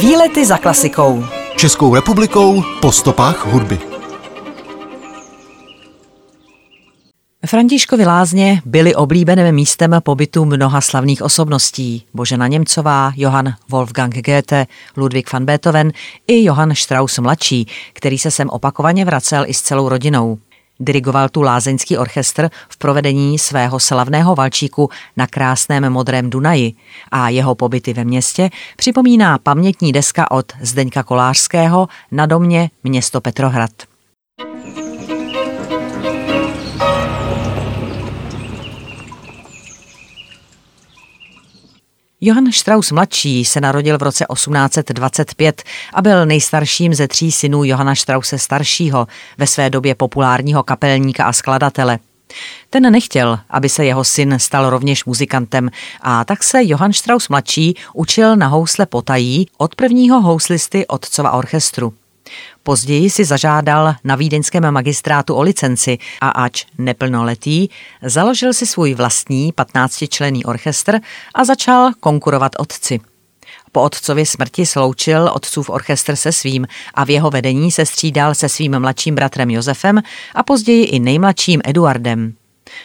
Výlety za klasikou. Českou republikou po stopách hudby. Františkovi lázně byly oblíbeným místem pobytu mnoha slavných osobností. Božena Němcová, Johann Wolfgang Goethe, Ludwig van Beethoven i Johann Strauss mladší, který se sem opakovaně vracel i s celou rodinou. Dirigoval tu lázeňský orchestr v provedení svého slavného valčíku na krásném modrém Dunaji a jeho pobyty ve městě připomíná pamětní deska od Zdeňka Kolářského na domě město Petrohrad. Johann Strauss mladší se narodil v roce 1825 a byl nejstarším ze tří synů Johana Strause staršího, ve své době populárního kapelníka a skladatele. Ten nechtěl, aby se jeho syn stal rovněž muzikantem a tak se Johann Strauss mladší učil na housle potají od prvního houslisty otcova orchestru. Později si zažádal na vídeňském magistrátu o licenci a ač neplnoletý, založil si svůj vlastní 15-členný orchestr a začal konkurovat otci. Po otcově smrti sloučil otcův orchestr se svým a v jeho vedení se střídal se svým mladším bratrem Josefem a později i nejmladším Eduardem.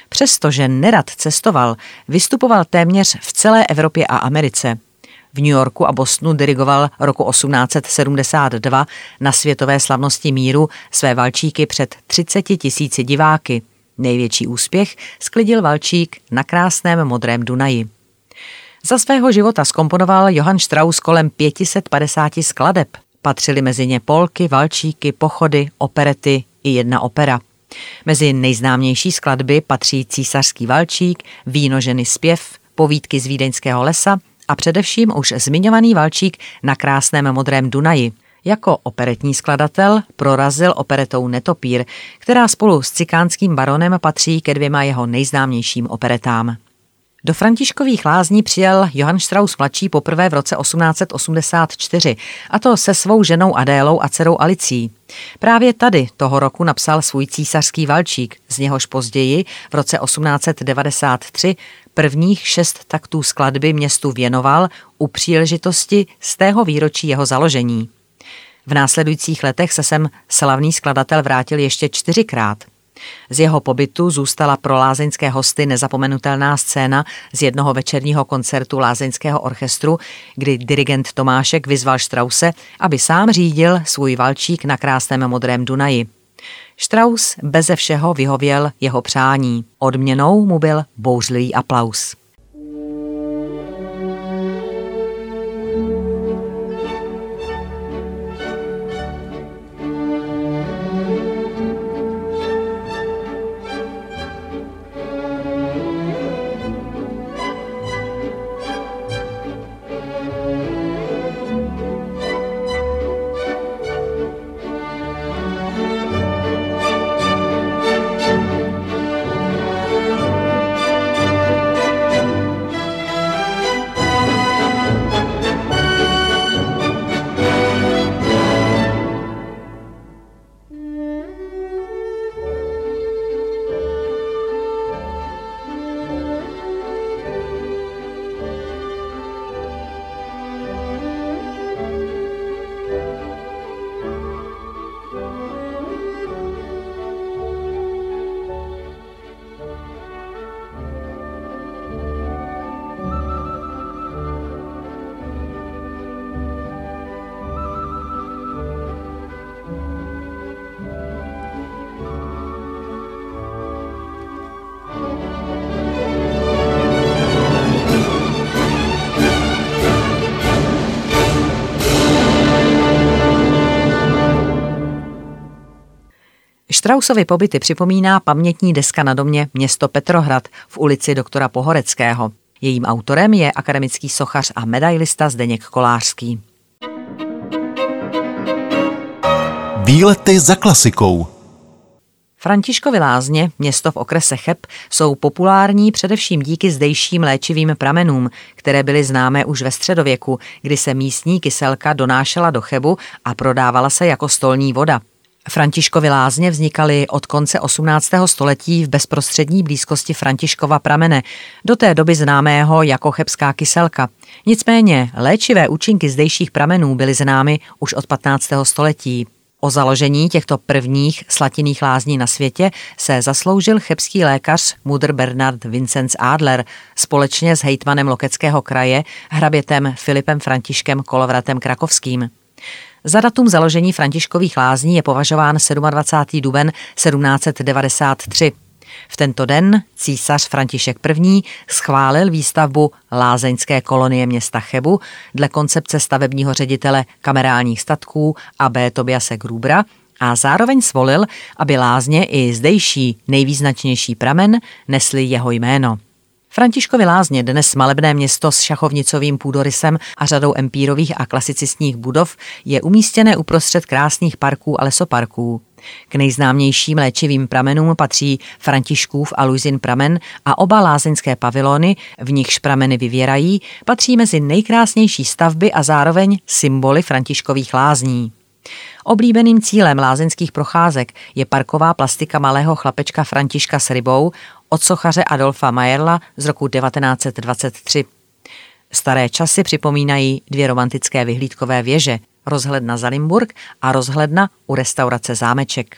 Přestože nerad cestoval, vystupoval téměř v celé Evropě a Americe – v New Yorku a Bostonu dirigoval roku 1872 na světové slavnosti míru své valčíky před 30 tisíci diváky. Největší úspěch sklidil valčík na krásném modrém Dunaji. Za svého života skomponoval Johann Strauss kolem 550 skladeb. Patřily mezi ně polky, valčíky, pochody, operety i jedna opera. Mezi nejznámější skladby patří Císařský valčík, Vínoženy zpěv, Povídky z Vídeňského lesa a především už zmiňovaný Valčík na krásném modrém Dunaji. Jako operetní skladatel prorazil operetou Netopír, která spolu s cikánským baronem patří ke dvěma jeho nejznámějším operetám. Do Františkových lázní přijel Johann Strauss mladší poprvé v roce 1884, a to se svou ženou Adélou a dcerou Alicí. Právě tady toho roku napsal svůj císařský valčík, z něhož později v roce 1893 prvních šest taktů skladby městu věnoval u příležitosti z tého výročí jeho založení. V následujících letech se sem slavný skladatel vrátil ještě čtyřikrát. Z jeho pobytu zůstala pro lázeňské hosty nezapomenutelná scéna z jednoho večerního koncertu lázeňského orchestru, kdy dirigent Tomášek vyzval Štrause, aby sám řídil svůj valčík na krásném modrém Dunaji. Strauss beze všeho vyhověl jeho přání. Odměnou mu byl bouřlivý aplaus. Strausovy pobyty připomíná pamětní deska na domě město Petrohrad v ulici doktora Pohoreckého. Jejím autorem je akademický sochař a medailista Zdeněk Kolářský. Výlety za klasikou Františkovy lázně, město v okrese Cheb, jsou populární především díky zdejším léčivým pramenům, které byly známé už ve středověku, kdy se místní kyselka donášela do Chebu a prodávala se jako stolní voda. Františkovy lázně vznikaly od konce 18. století v bezprostřední blízkosti Františkova pramene, do té doby známého jako chebská kyselka. Nicméně léčivé účinky zdejších pramenů byly známy už od 15. století. O založení těchto prvních slatinných lázní na světě se zasloužil chebský lékař Mudr Bernard Vincenz Adler společně s hejtmanem Lokeckého kraje, hrabětem Filipem Františkem Kolovratem Krakovským. Za datum založení Františkových lázní je považován 27. duben 1793. V tento den císař František I. schválil výstavbu lázeňské kolonie města Chebu dle koncepce stavebního ředitele kamerálních statků A.B. Tobiase Grubra a zároveň svolil, aby lázně i zdejší nejvýznačnější pramen nesly jeho jméno. Františkovi lázně, dnes malebné město s šachovnicovým půdorysem a řadou empírových a klasicistních budov, je umístěné uprostřed krásných parků a lesoparků. K nejznámějším léčivým pramenům patří Františkův a Luizin pramen a oba lázeňské pavilony, v nichž prameny vyvěrají, patří mezi nejkrásnější stavby a zároveň symboly Františkových lázní. Oblíbeným cílem lázeňských procházek je parková plastika malého chlapečka Františka s rybou od sochaře Adolfa Majerla z roku 1923. Staré časy připomínají dvě romantické vyhlídkové věže, rozhledna za Limburg a rozhledna u restaurace Zámeček.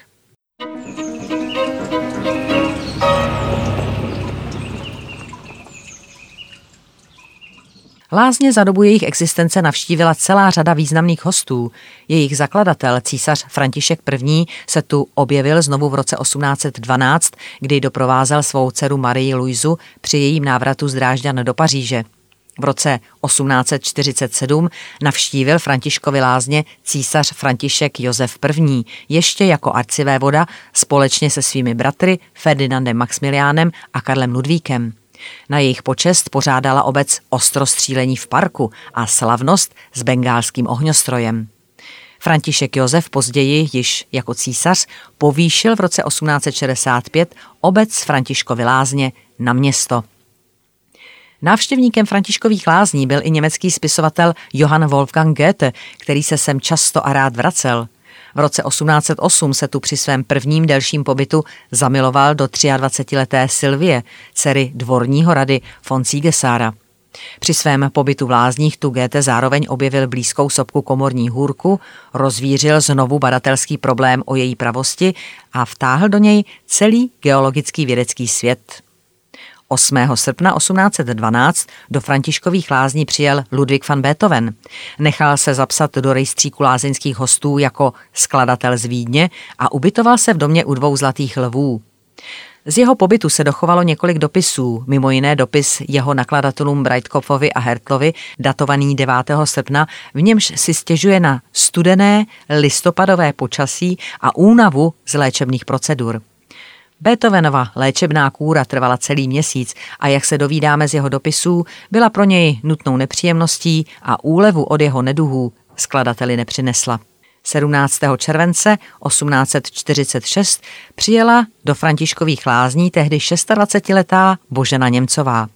Lázně za dobu jejich existence navštívila celá řada významných hostů. Jejich zakladatel, císař František I., se tu objevil znovu v roce 1812, kdy doprovázel svou dceru Marii Luizu při jejím návratu z Drážďan do Paříže. V roce 1847 navštívil Františkovi lázně císař František Josef I. ještě jako voda společně se svými bratry Ferdinandem Maximiliánem a Karlem Ludvíkem. Na jejich počest pořádala obec ostrostřílení v parku a slavnost s bengálským ohňostrojem. František Josef později již jako císař povýšil v roce 1865 obec Františkovy lázně na město. Návštěvníkem Františkových lázní byl i německý spisovatel Johann Wolfgang Goethe, který se sem často a rád vracel. V roce 1808 se tu při svém prvním delším pobytu zamiloval do 23-leté Sylvie, dcery dvorního rady von Siegesára. Při svém pobytu v Lázních tu Goethe zároveň objevil blízkou sopku komorní hůrku, rozvířil znovu badatelský problém o její pravosti a vtáhl do něj celý geologický vědecký svět. 8. srpna 1812 do Františkových lázní přijel Ludwig van Beethoven. Nechal se zapsat do rejstříku lázeňských hostů jako skladatel z Vídně a ubytoval se v domě u dvou zlatých lvů. Z jeho pobytu se dochovalo několik dopisů, mimo jiné dopis jeho nakladatelům Breitkopfovi a Hertlovi, datovaný 9. srpna, v němž si stěžuje na studené listopadové počasí a únavu z léčebných procedur. Beethovenova léčebná kůra trvala celý měsíc a jak se dovídáme z jeho dopisů, byla pro něj nutnou nepříjemností a úlevu od jeho neduhů skladateli nepřinesla. 17. července 1846 přijela do Františkových lázní tehdy 26-letá Božena Němcová.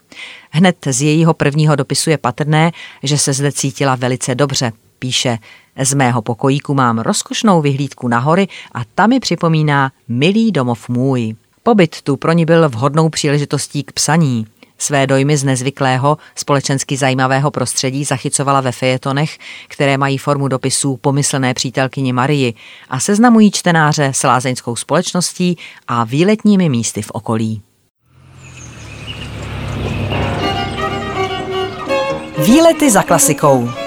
Hned z jejího prvního dopisu je patrné, že se zde cítila velice dobře. Píše, z mého pokojíku mám rozkošnou vyhlídku na hory a ta mi připomíná milý domov můj. Pobyt tu pro ní byl vhodnou příležitostí k psaní. Své dojmy z nezvyklého, společensky zajímavého prostředí zachycovala ve fejetonech, které mají formu dopisů pomyslné přítelkyni Marii a seznamují čtenáře s lázeňskou společností a výletními místy v okolí. Výlety za klasikou.